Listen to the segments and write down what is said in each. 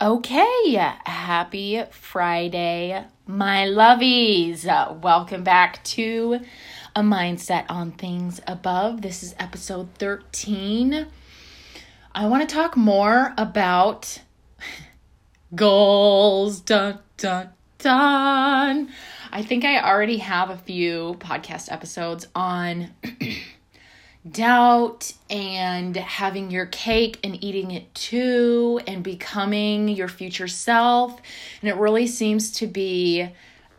Okay, happy Friday, my lovies. Welcome back to a mindset on things above. This is episode 13. I want to talk more about goals. Dun, dun, dun. I think I already have a few podcast episodes on doubt and having your cake and eating it too and becoming your future self. And it really seems to be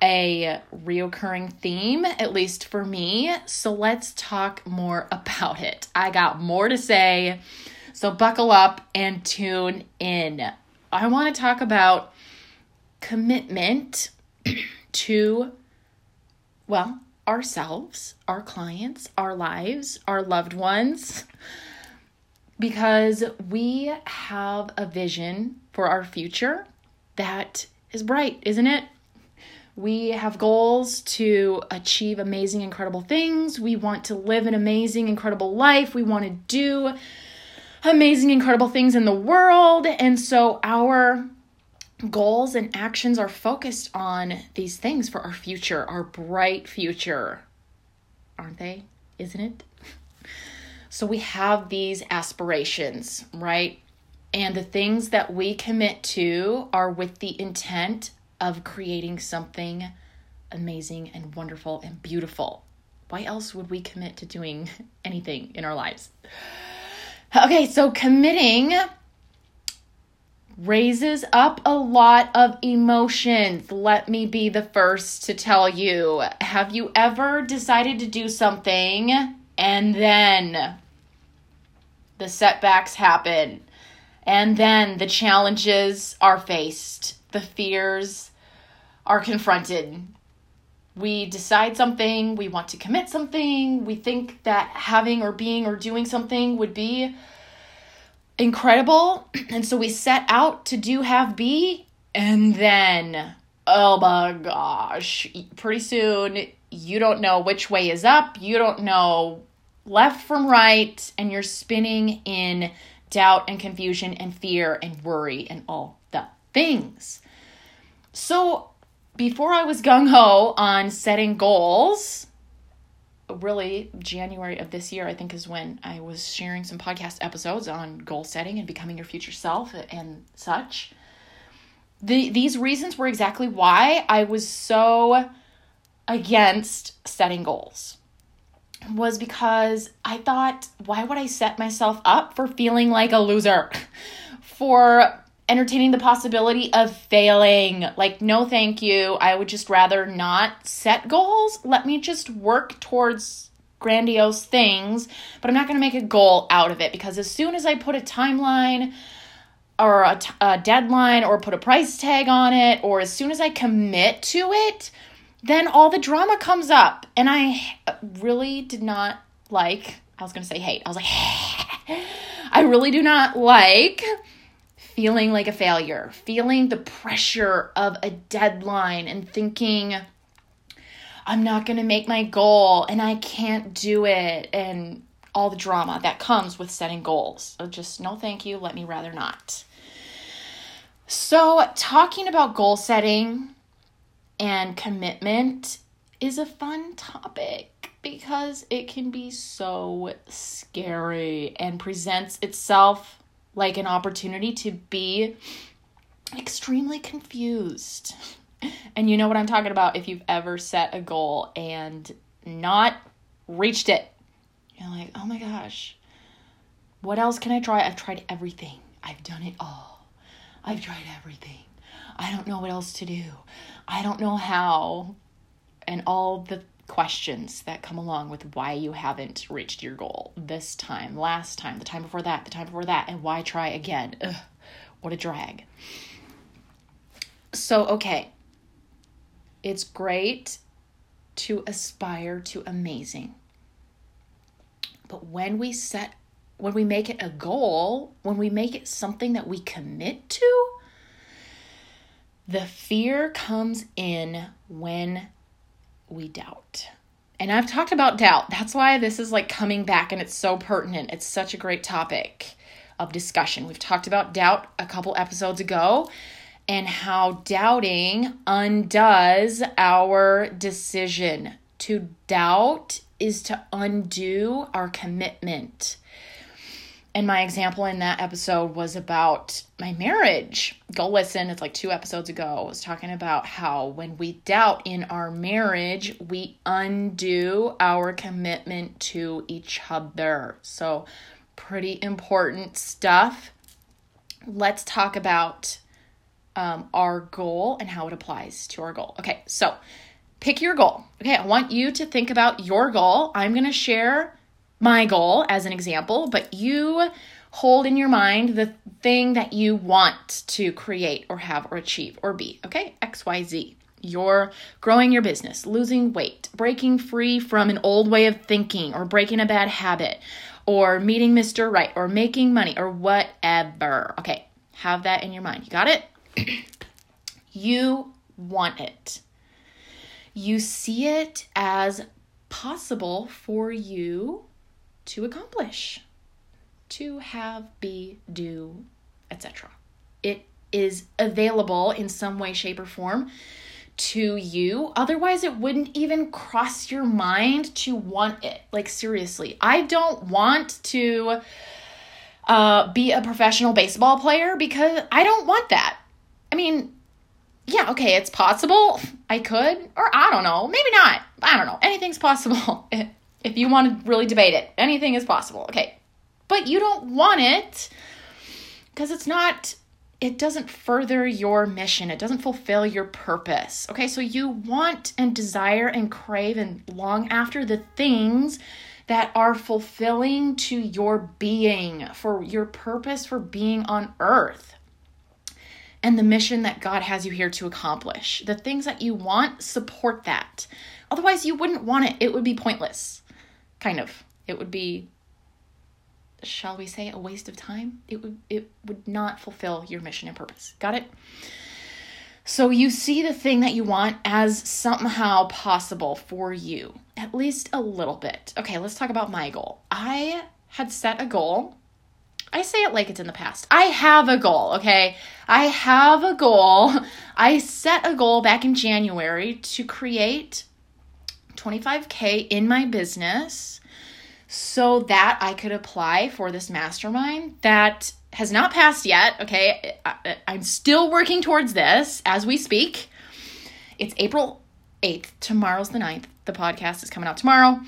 a reoccurring theme, at least for me. So let's talk more about it. I got more to say. So buckle up and tune in. I want to talk about commitment to, well, ourselves, our clients, our lives, our loved ones, because we have a vision for our future that is bright, isn't it? We have goals to achieve amazing, incredible things. We want to live an amazing, incredible life. We want to do amazing, incredible things in the world. And so our goals and actions are focused on these things for our future, our bright future. Aren't they? Isn't it? So we have these aspirations, right? And the things that we commit to are with the intent of creating something amazing and wonderful and beautiful. Why else would we commit to doing anything in our lives? Okay, so committing raises up a lot of emotions. Let me be the first to tell you. Have you ever decided to do something and then the setbacks happen? And then the challenges are faced, the fears are confronted. We decide something, we want to commit something, we think that having or being or doing something would be incredible. And so we set out to do have be, and then, oh my gosh, pretty soon you don't know which way is up, you don't know left from right, and you're spinning in doubt and confusion and fear and worry and all the things. So, before I was gung ho on setting goals, really January of this year, I think, is when I was sharing some podcast episodes on goal setting and becoming your future self and such. The, these reasons were exactly why I was so against setting goals was because I thought, why would I set myself up for feeling like a loser? for entertaining the possibility of failing. Like, no, thank you. I would just rather not set goals. Let me just work towards grandiose things, but I'm not going to make a goal out of it because as soon as I put a timeline, or a, t- a deadline or put a price tag on it or as soon as I commit to it, then all the drama comes up. And I really did not like, I was going to say hate. I was like, I really do not like feeling like a failure, feeling the pressure of a deadline and thinking, I'm not going to make my goal and I can't do it, and all the drama that comes with setting goals. So just no thank you, let me rather not. So, talking about goal setting and commitment is a fun topic because it can be so scary and presents itself like an opportunity to be extremely confused. And you know what I'm talking about if you've ever set a goal and not reached it. You're like, oh my gosh, what else can I try? I've tried everything, I've done it all. I've tried everything. I don't know what else to do. I don't know how. And all the questions that come along with why you haven't reached your goal this time, last time, the time before that, the time before that, and why try again. Ugh, what a drag. So, okay, it's great to aspire to amazing. But when we set, when we make it a goal, when we make it something that we commit to, the fear comes in when we doubt. And I've talked about doubt. That's why this is like coming back and it's so pertinent. It's such a great topic. of discussion. We've talked about doubt a couple episodes ago and how doubting undoes our decision. To doubt is to undo our commitment. And my example in that episode was about my marriage. Go listen, it's like two episodes ago. I was talking about how when we doubt in our marriage, we undo our commitment to each other. So, pretty important stuff. Let's talk about um, our goal and how it applies to our goal. Okay, so pick your goal. Okay, I want you to think about your goal. I'm to share my goal as an example, but you hold in your mind the thing that you want to create or have or achieve or be. Okay, XYZ. You're growing your business, losing weight, breaking free from an old way of thinking, or breaking a bad habit, or meeting Mr. Right, or making money, or whatever. Okay, have that in your mind. You got it? you want it. You see it as possible for you to accomplish, to have, be, do, etc. It is available in some way, shape, or form to you. Otherwise, it wouldn't even cross your mind to want it. Like, seriously, I don't want to uh, be a professional baseball player because I don't want that. I mean, yeah, okay, it's possible. I could, or I don't know, maybe not. I don't know. Anything's possible. If you want to really debate it, anything is possible. Okay. But you don't want it because it's not, it doesn't further your mission. It doesn't fulfill your purpose. Okay. So you want and desire and crave and long after the things that are fulfilling to your being, for your purpose for being on earth and the mission that God has you here to accomplish. The things that you want, support that. Otherwise, you wouldn't want it. It would be pointless. Kind of. It would be shall we say a waste of time? It would it would not fulfill your mission and purpose. Got it? So you see the thing that you want as somehow possible for you, at least a little bit. Okay, let's talk about my goal. I had set a goal. I say it like it's in the past. I have a goal, okay? I have a goal. I set a goal back in January to create 25K in my business so that I could apply for this mastermind that has not passed yet. Okay. I, am still working towards this as we speak. It's April 8th. Tomorrow's the 9th. The podcast is coming out tomorrow,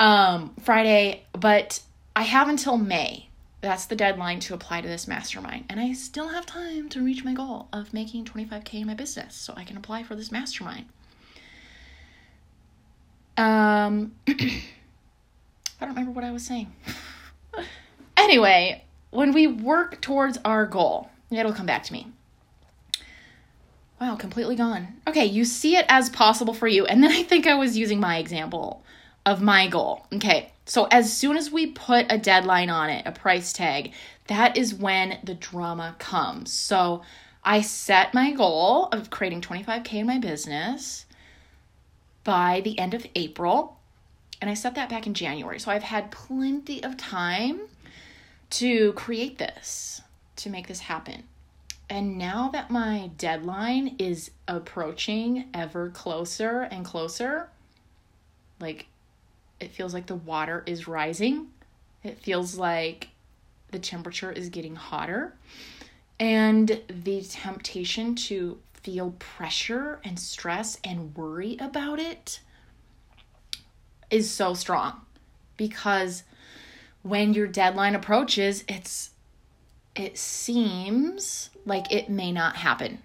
um, Friday, but I have until May. That's the deadline to apply to this mastermind. And I still have time to reach my goal of making 25K in my business so I can apply for this mastermind. Um, I don't remember what I was saying. anyway, when we work towards our goal, it'll come back to me. Wow, completely gone. Okay, you see it as possible for you. And then I think I was using my example of my goal. Okay, so as soon as we put a deadline on it, a price tag, that is when the drama comes. So I set my goal of creating 25K in my business by the end of April. And I set that back in January. So I've had plenty of time to create this, to make this happen. And now that my deadline is approaching ever closer and closer, like it feels like the water is rising. It feels like the temperature is getting hotter. And the temptation to feel pressure and stress and worry about it is so strong because when your deadline approaches it's it seems like it may not happen.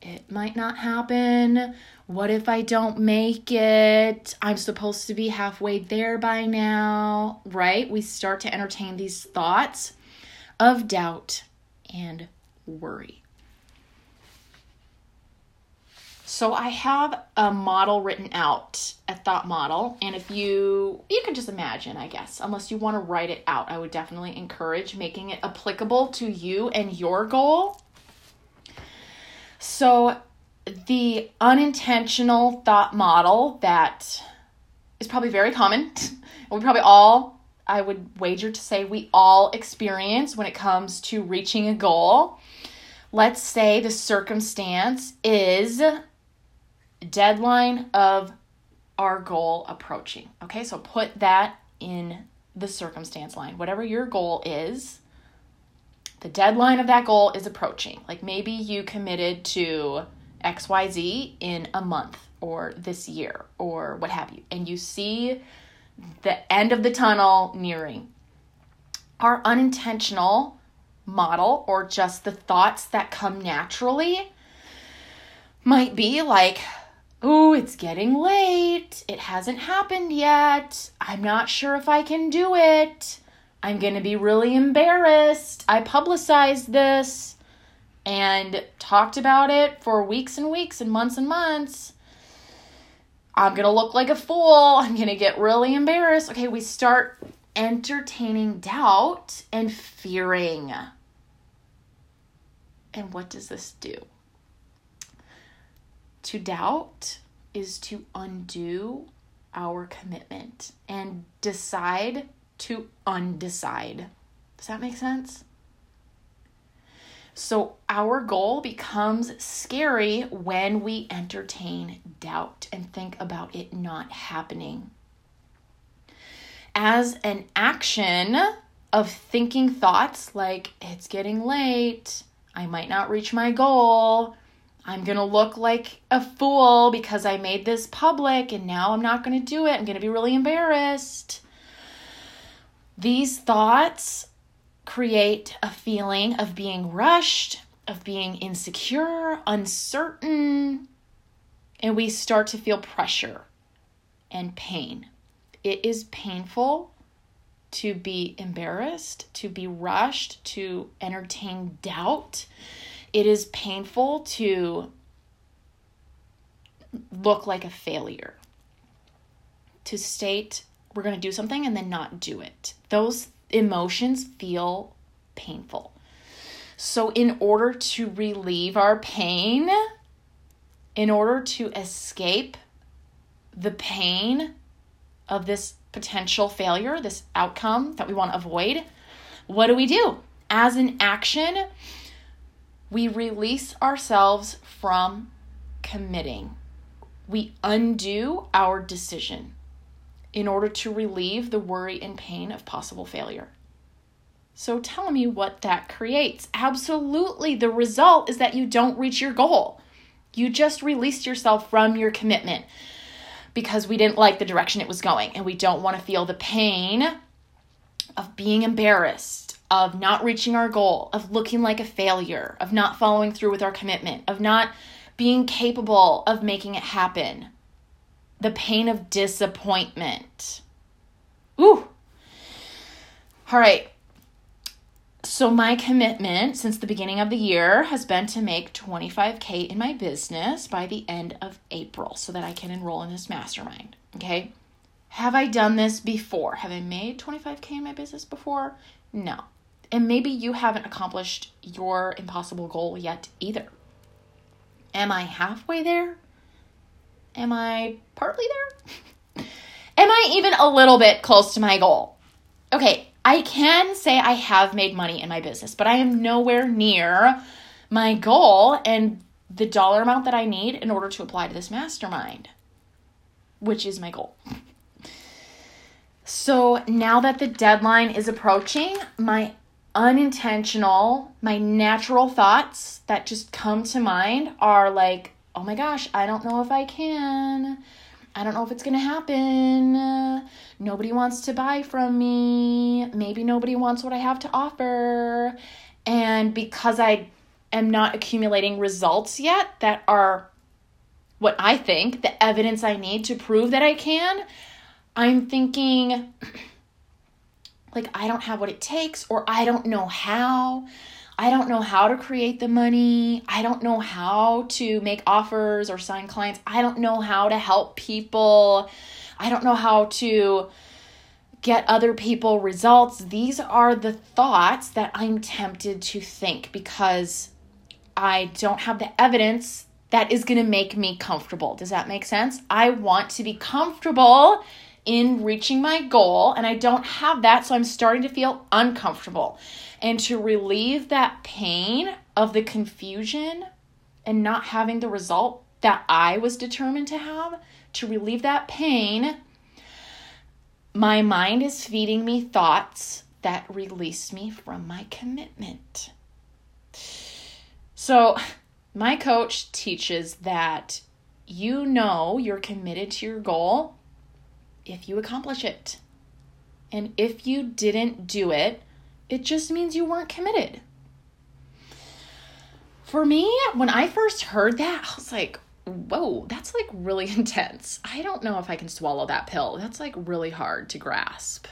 It might not happen. What if i don't make it? I'm supposed to be halfway there by now right? We start to entertain these thoughts of doubt and worry so I have a model written out, a thought model, and if you you can just imagine, I guess, unless you want to write it out, I would definitely encourage making it applicable to you and your goal. So the unintentional thought model that is probably very common, and we probably all I would wager to say we all experience when it comes to reaching a goal. Let's say the circumstance is deadline of our goal approaching. Okay, so put that in the circumstance line. Whatever your goal is, the deadline of that goal is approaching. Like maybe you committed to XYZ in a month or this year or what have you, and you see the end of the tunnel nearing. Our unintentional model or just the thoughts that come naturally might be like, oh, it's getting late. It hasn't happened yet. I'm not sure if I can do it. I'm going to be really embarrassed. I publicized this and talked about it for weeks and weeks and months and months. I'm going to look like a fool. I'm going to get really embarrassed. Okay, we start entertaining doubt and fearing. And what does this do? To doubt is to undo our commitment and decide to undecide. Does that make sense? So, our goal becomes scary when we entertain doubt and think about it not happening. As an action of thinking thoughts like, it's getting late, I might not reach my goal, I'm going to look like a fool because I made this public and now I'm not going to do it, I'm going to be really embarrassed. These thoughts create a feeling of being rushed, of being insecure, uncertain, and we start to feel pressure and pain. It is painful to be embarrassed, to be rushed, to entertain doubt. It is painful to look like a failure, to state we're going to do something and then not do it. Those emotions feel painful. So, in order to relieve our pain, in order to escape the pain of this potential failure, this outcome that we want to avoid, what do we do? As an action, we release ourselves from committing. We undo our decision in order to relieve the worry and pain of possible failure. So tell me what that creates. Absolutely, the result is that you don't reach your goal. You just released yourself from your commitment because we didn't like the direction it was going and we don't want to feel the pain of being embarrassed, of not reaching our goal, of looking like a failure, of not following through with our commitment, of not being capable of making it happen the pain of disappointment. Ooh. All right. So, my commitment since the beginning of the year has been to make 25K in my business by the end of April so that I can enroll in this mastermind. Okay. Have I done this before? Have I made 25K in my business before? No. And maybe you haven't accomplished your impossible goal yet either. Am I halfway there? Am I partly there? Am I even a little bit close to my goal? Okay, I can say I have made money in my business, but I am nowhere near my goal and the dollar amount that I need in order to apply to this mastermind, which is my goal. So now that the deadline is approaching, my unintentional, my natural thoughts that just come to mind are like, oh my gosh, I don't know if I can. I don't know if it's going to happen. Nobody wants to buy from me. Maybe nobody wants what I have to offer. And because I am not accumulating results yet that are what I think, the evidence I need to prove that I can, I'm thinking, like, I don't have what it takes, or I don't know how. I don't know how to create the money. I don't know how to make offers or sign clients. I don't know how to help people. I don't know how to get other people results. These are the thoughts that I'm tempted to think because I don't have the evidence that is going to make me comfortable. Does that make sense? I want to be comfortable in reaching my goal, and I don't have that, so I'm starting to feel uncomfortable. And to relieve that pain of the confusion and not having the result that I was determined to have, to relieve that pain, my mind is feeding me thoughts that release me from my commitment. So, my coach teaches that you know you're committed to your goal if you accomplish it. And if you didn't do it, it just means you weren't committed. For me, when I first heard that, I was like, whoa, that's like really intense. I don't know if I can swallow that pill. That's like really hard to grasp.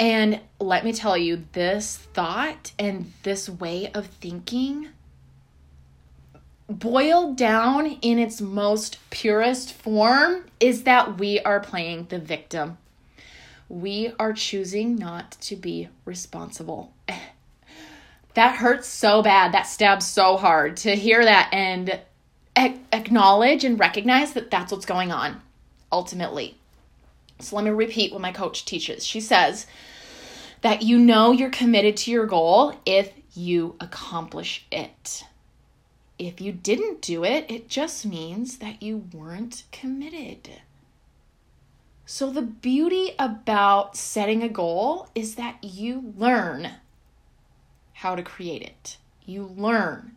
And let me tell you, this thought and this way of thinking, boiled down in its most purest form, is that we are playing the victim. We are choosing not to be responsible. that hurts so bad. That stabs so hard to hear that and acknowledge and recognize that that's what's going on ultimately. So let me repeat what my coach teaches. She says that you know you're committed to your goal if you accomplish it. If you didn't do it, it just means that you weren't committed. So, the beauty about setting a goal is that you learn how to create it, you learn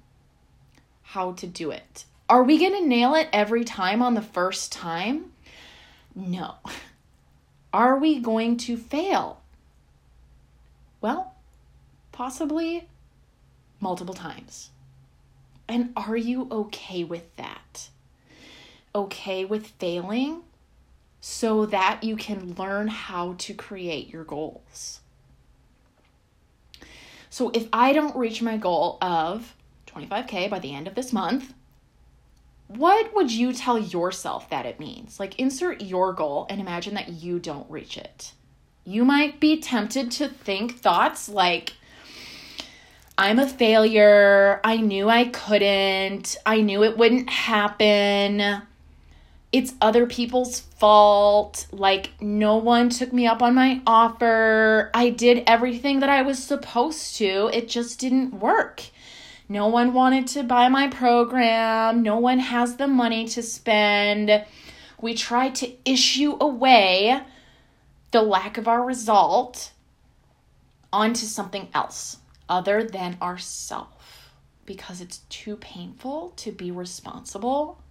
how to do it. Are we going to nail it every time on the first time? No. Are we going to fail? Well, possibly multiple times. And are you okay with that? Okay with failing so that you can learn how to create your goals. So if I don't reach my goal of 25K by the end of this month, what would you tell yourself that it means? Like, insert your goal and imagine that you don't reach it. You might be tempted to think thoughts like, I'm a failure. I knew I couldn't. I knew it wouldn't happen. It's other people's fault. Like, no one took me up on my offer. I did everything that I was supposed to. It just didn't work. No one wanted to buy my program. No one has the money to spend. We tried to issue away the lack of our result onto something else other than ourself because it's too painful to be responsible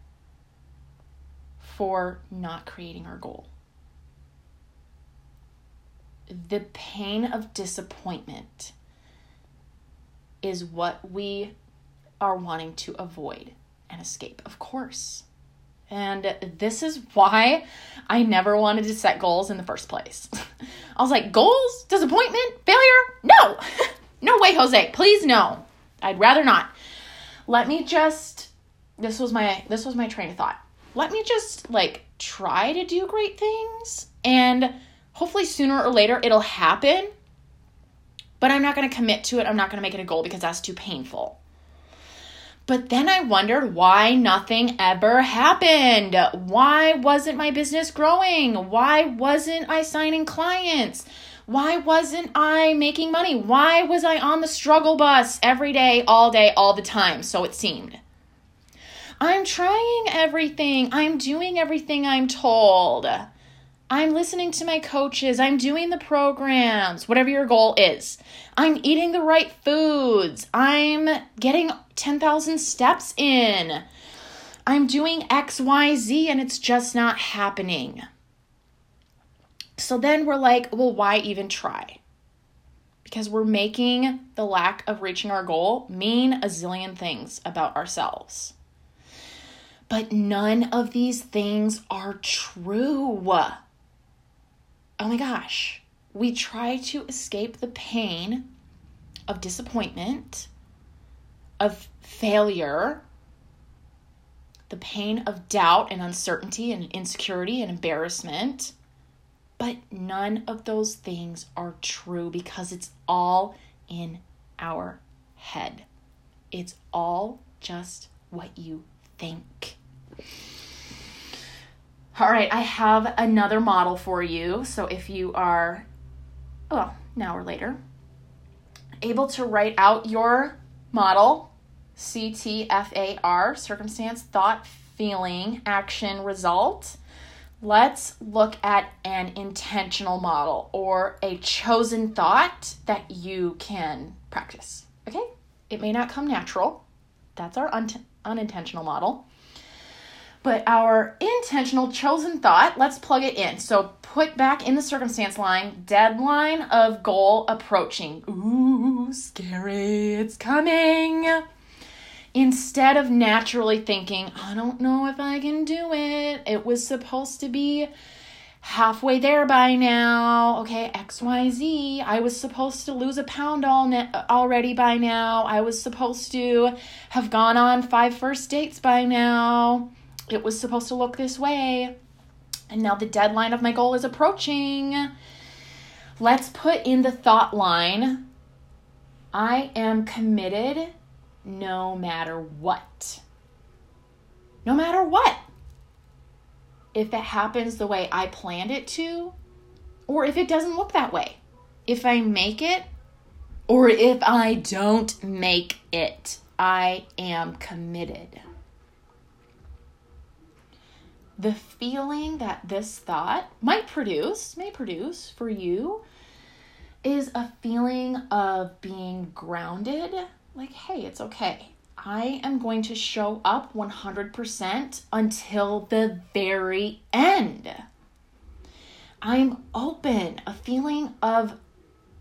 for not creating our goal. The pain of disappointment is what we are wanting to avoid and escape, of course. And this is why I never wanted to set goals in the first place. I was like, goals, disappointment, failure? No, no way, Jose. Please, no. I'd rather not. Let me just. This was my this was my train of thought. Let me just like try to do great things, and hopefully sooner or later it'll happen but I'm not going to commit to it. I'm not going to make it a goal because that's too painful. But then I wondered why nothing ever happened. Why wasn't my business growing? Why wasn't I signing clients? Why wasn't I making money? Why was I on the struggle bus every day, all day, all the time? So it seemed. I'm trying everything. I'm doing everything I'm told. I'm listening to my coaches. I'm doing the programs, whatever your goal is. I'm eating the right foods. I'm getting 10,000 steps in. I'm doing XYZ and it's just not happening. So then we're like, well, why even try? Because we're making the lack of reaching our goal mean a zillion things about ourselves. But none of these things are true oh my gosh, we try to escape the pain of disappointment, of failure, the pain of doubt and uncertainty and insecurity and embarrassment. But none of those things are true because it's all in our head. It's all just what you think. All right, I have another model for you. So if you are, well, now or later, able to write out your model, CTFAR, circumstance, thought, feeling, action, result, let's look at an intentional model or a chosen thought that you can practice. Okay? It may not come natural. That's our un- unintentional model. But our intentional chosen thought, let's plug it in. So put back in the circumstance line, deadline of goal approaching. Ooh, scary, it's coming. Instead of naturally thinking, I don't know if I can do it, it was supposed to be halfway there by now. Okay, XYZ. I was supposed to lose a pound all ne- already by now. I was supposed to have gone on five first dates by now it was supposed to look this way. And now the deadline of my goal is approaching. Let's put in the thought line I am committed no matter what. No matter what. If it happens the way I planned it to, or if it doesn't look that way. If I make it, or if I don't make it, I am committed the feeling that this thought might produce, may produce for you, is a feeling of being grounded. Like, hey, it's okay. I am going to show up 100% until the very end. I'm open, a feeling of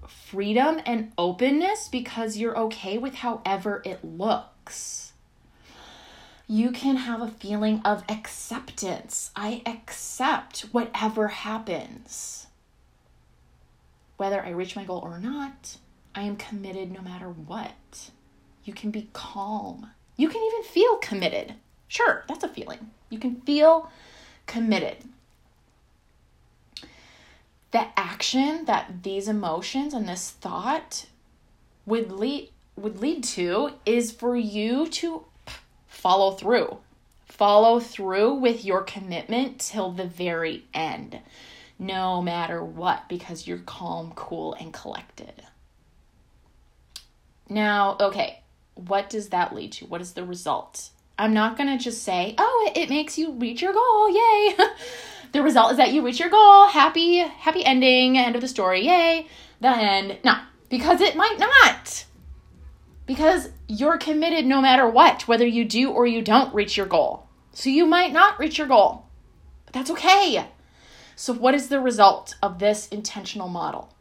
freedom and openness because you're okay with however it looks you can have a feeling of acceptance. I accept whatever happens. Whether I reach my goal or not, I am committed no matter what. You can be calm. You can even feel committed. Sure, that's a feeling. You can feel committed. The action that these emotions and this thought would lead would lead to is for you to follow through. Follow through with your commitment till the very end, no matter what, because you're calm, cool, and collected. Now, okay, what does that lead to? What is the result? I'm not going to just say, oh, it, it makes you reach your goal. Yay. the result is that you reach your goal. Happy, happy ending, end of the story. Yay. The end. No, because it might not because you're committed no matter what, whether you do or you don't reach your goal. So you might not reach your goal, but that's okay. So, what is the result of this intentional model?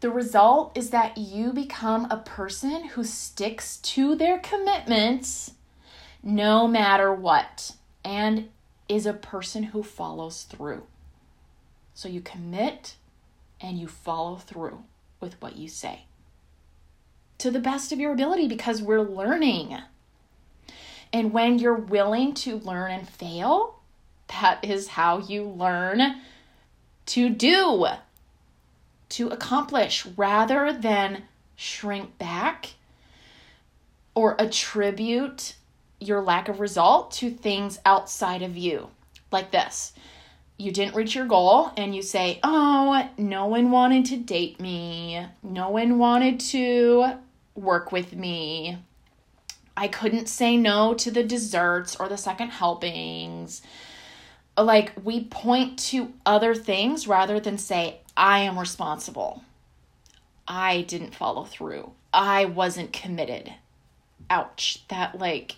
The result is that you become a person who sticks to their commitments no matter what and is a person who follows through. So you commit and you follow through with what you say to the best of your ability because we're learning. And when you're willing to learn and fail, that is how you learn to do, to accomplish, rather than shrink back or attribute your lack of result to things outside of you. Like this you didn't reach your goal and you say, Oh, no one wanted to date me. No one wanted to work with me. I couldn't say no to the desserts or the second helpings. Like, we point to other things rather than say, I am responsible. I didn't follow through. I wasn't committed. Ouch. That, like,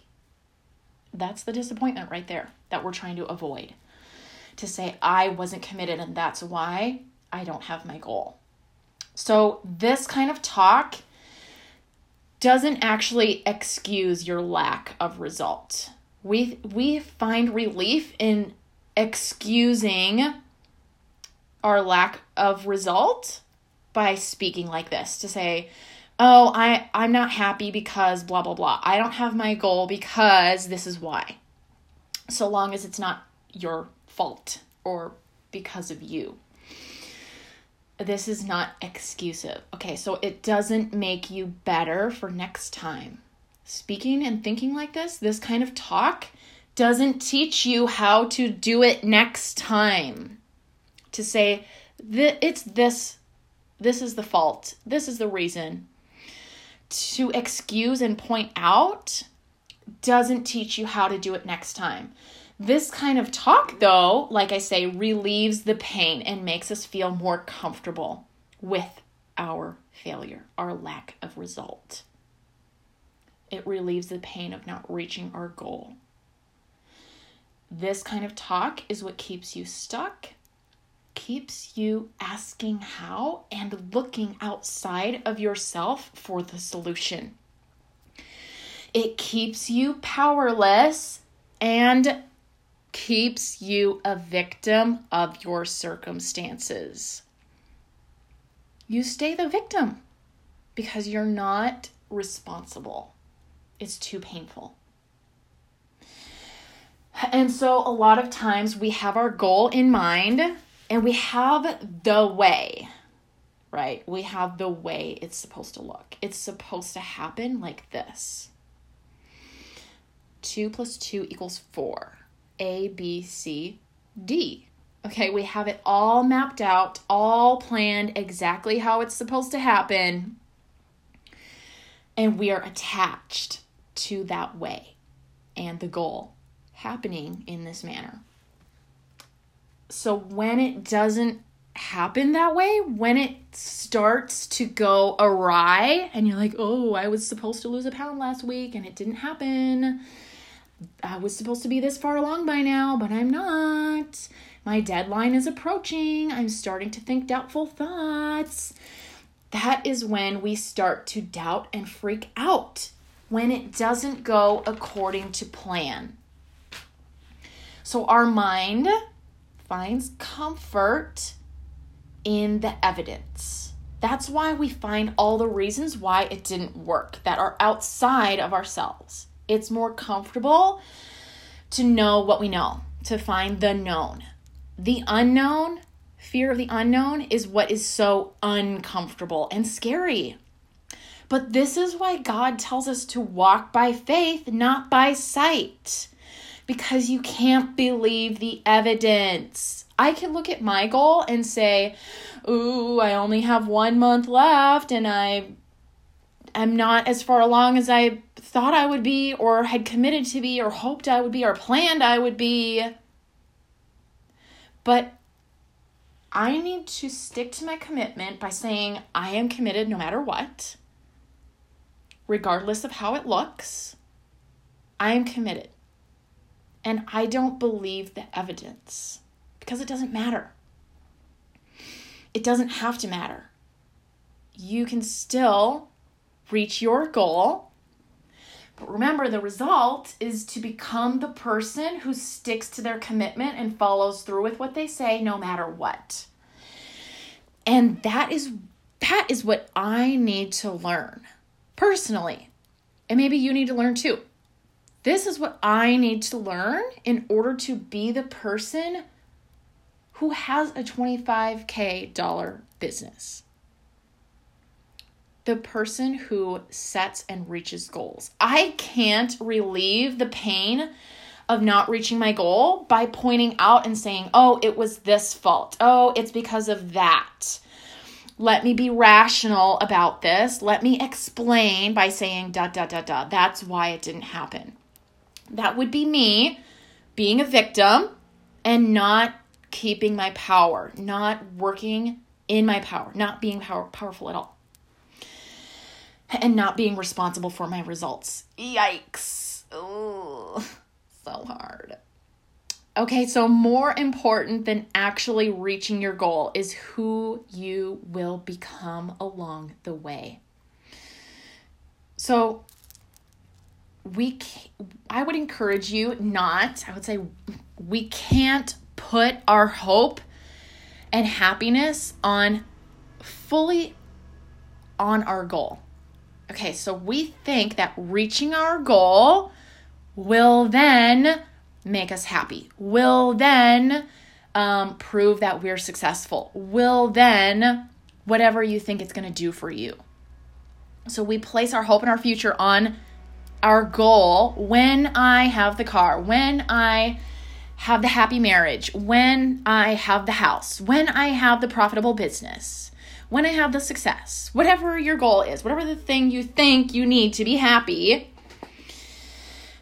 that's the disappointment right there that we're trying to avoid. To say, I wasn't committed and that's why I don't have my goal. So, this kind of talk doesn't actually excuse your lack of result. We we find relief in excusing our lack of result by speaking like this to say, "Oh, I I'm not happy because blah blah blah. I don't have my goal because this is why." So long as it's not your fault or because of you this is not excusive. Okay, so it doesn't make you better for next time. Speaking and thinking like this, this kind of talk doesn't teach you how to do it next time. To say, it's this, this is the fault, this is the reason. To excuse and point out doesn't teach you how to do it next time. This kind of talk, though, like I say, relieves the pain and makes us feel more comfortable with our failure, our lack of result. It relieves the pain of not reaching our goal. This kind of talk is what keeps you stuck, keeps you asking how, and looking outside of yourself for the solution. It keeps you powerless and keeps you a victim of your circumstances. You stay the victim because you're not responsible. It's too painful. And so, a lot of times we have our goal in mind and we have the way, right? We have the way it's supposed to look. It's supposed to happen like this 2 plus 2 equals 4. A, B, C, D. Okay, we have it all mapped out, all planned exactly how it's supposed to happen. And we are attached to that way and the goal happening in this manner. So when it doesn't happen that way, when it starts to go awry and you're like, oh, I was supposed to lose a pound last week and it didn't happen. I was supposed to be this far along by now, but I'm not. My deadline is approaching. I'm starting to think doubtful thoughts. That is when we start to doubt and freak out when it doesn't go according to plan. So our mind finds comfort in the evidence. That's why we find all the reasons why it didn't work that are outside of ourselves. It's more comfortable to know what we know, to find the known. The unknown, fear of the unknown, is what is so uncomfortable and scary. But this is why God tells us to walk by faith, not by sight because you can't believe the evidence. I can look at my goal and say, "Ooh, I only have 1 month left and I am not as far along as I thought I would be or had committed to be or hoped I would be or planned I would be." But I need to stick to my commitment by saying I am committed no matter what, regardless of how it looks. I am committed. And I don't believe the evidence because it doesn't matter. It doesn't have to matter. You can still reach your goal. But remember, the result is to become the person who sticks to their commitment and follows through with what they say no matter what. And that is that is what I need to learn personally. And maybe you need to learn too. This is what I need to learn in order to be the person who has a 25k dollar business. The person who sets and reaches goals. I can't relieve the pain of not reaching my goal by pointing out and saying, "Oh, it was this fault. Oh, it's because of that." Let me be rational about this. Let me explain by saying da da da da. That's why it didn't happen. That would be me being a victim and not keeping my power, not working in my power, not being power, powerful at all, and not being responsible for my results. Yikes. Ooh, so hard. Okay, so more important than actually reaching your goal is who you will become along the way. So, we I would encourage you not, I would say we can't put our hope and happiness on fully on our goal. Okay, so we think that reaching our goal will then make us happy, will then um, prove that we're successful, will then whatever you think it's going to do for you. So we place our hope and our future on our goal when I have the car, when I have the happy marriage, when I have the house, when I have the profitable business, when I have the success, whatever your goal is, whatever the thing you think you need to be happy,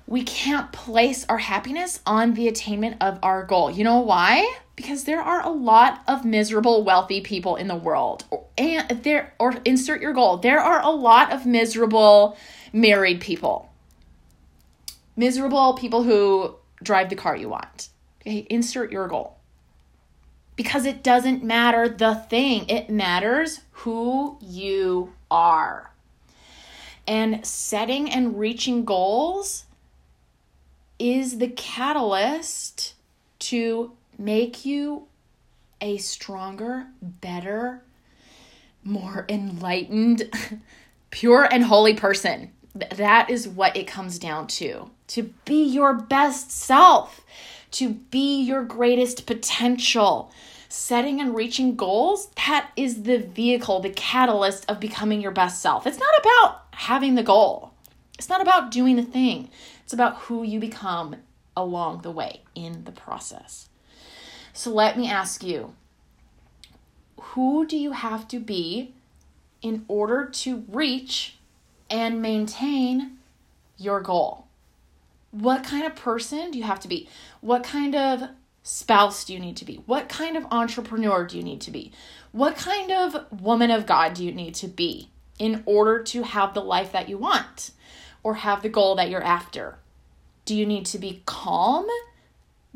we can't place our happiness on the attainment of our goal. You know why? Because there are a lot of miserable wealthy people in the world. And there or insert your goal. There are a lot of miserable married people. Miserable people who drive the car you want. Okay, insert your goal. Because it doesn't matter the thing, it matters who you are. And setting and reaching goals is the catalyst to make you a stronger, better, more enlightened, pure, and holy person. That is what it comes down to. To be your best self, to be your greatest potential. Setting and reaching goals, that is the vehicle, the catalyst of becoming your best self. It's not about having the goal, it's not about doing the thing. It's about who you become along the way in the process. So let me ask you who do you have to be in order to reach and maintain your goal? What kind of person do you have to be? What kind of spouse do you need to be? What kind of entrepreneur do you need to be? What kind of woman of God do you need to be in order to have the life that you want or have the goal that you're after? Do you need to be calm?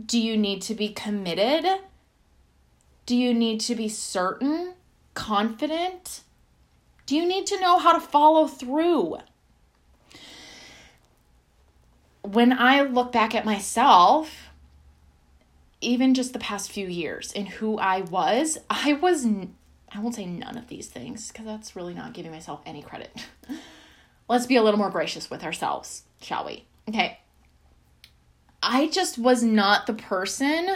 Do you need to be committed? Do you need to be certain, confident? Do you need to know how to follow through? When I look back at myself, even just the past few years and who I was, I was, I won't say none of these things because that's really not giving myself any credit. Let's be a little more gracious with ourselves, shall we? Okay. I just was not the person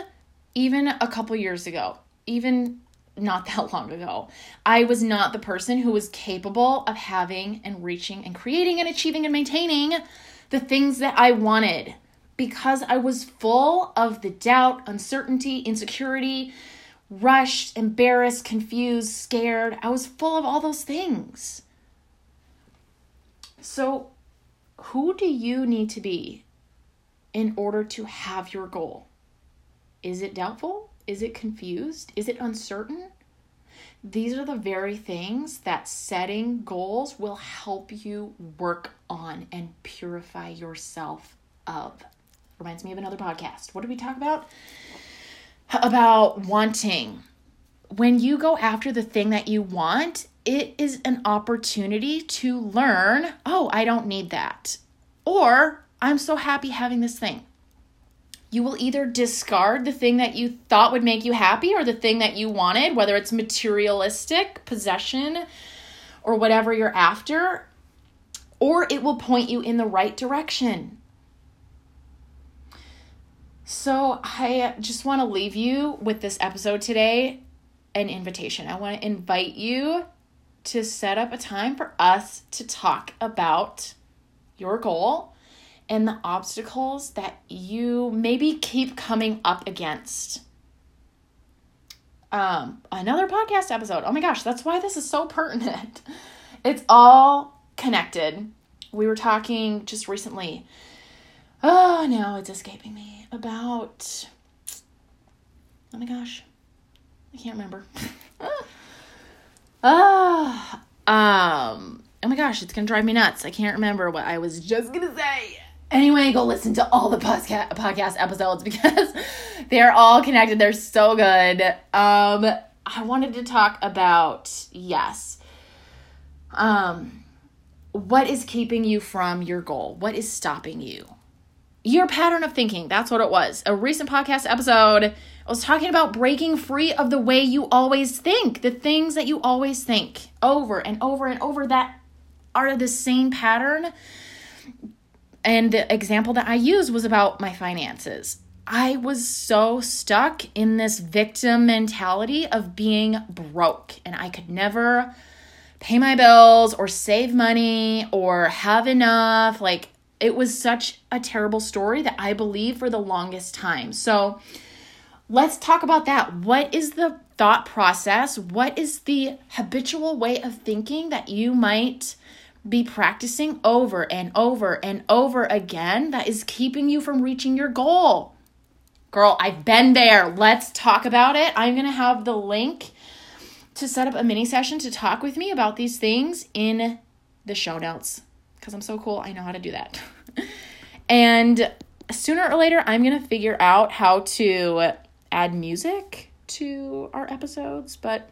even a couple years ago, even not that long ago. I was not the person who was capable of having and reaching and creating and achieving and maintaining the things that I wanted because I was full of the doubt, uncertainty, insecurity, rushed, embarrassed, confused, scared. I was full of all those things. So, who do you need to be in order to have your goal? Is it doubtful? Is it confused? Is it uncertain? These are the very things that setting goals will help you work on and purify yourself of. Reminds me of another podcast. What did we talk about? About wanting. When you go after the thing that you want, it is an opportunity to learn oh, I don't need that. Or I'm so happy having this thing. You will either discard the thing that you thought would make you happy or the thing that you wanted, whether it's materialistic, possession, or whatever you're after, or it will point you in the right direction. So, I just want to leave you with this episode today an invitation. I want to invite you to set up a time for us to talk about your goal and the obstacles that you maybe keep coming up against. Um, another podcast episode. Oh my gosh, that's why this is so pertinent. It's all connected. We were talking just recently. Oh, now it's escaping me about. Oh my gosh, I can't remember. Ah, um. Oh my gosh, it's gonna drive me nuts. I can't remember what I was just gonna say. Anyway, go listen to all the podcast podcast episodes because they're all connected. They're so good. Um, I wanted to talk about yes. Um, what is keeping you from your goal? What is stopping you? Your pattern of thinking. That's what it was. A recent podcast episode. I was talking about breaking free of the way you always think, the things that you always think over and over and over that are the same pattern and the example that I used was about my finances. I was so stuck in this victim mentality of being broke, and I could never pay my bills or save money or have enough. Like, it was such a terrible story that I believed for the longest time. So let's talk about that. What is the thought process? What is the habitual way of thinking that you might be practicing over and over and over again that is keeping you from reaching your goal? Girl, I've been there. Let's talk about it. I'm going to have the link to set up a mini session to talk with me about these things in the show notes because I'm so cool. I know how to do that. and sooner or later, I'm going to figure out how to add music to our episodes. But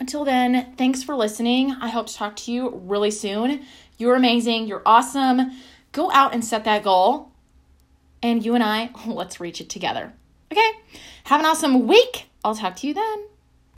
until then, thanks for listening. I hope to talk to you really soon. You're amazing. You're awesome. Go out and set that goal. And you and I, let's reach it together. Okay? Have an awesome week. I'll talk to you then.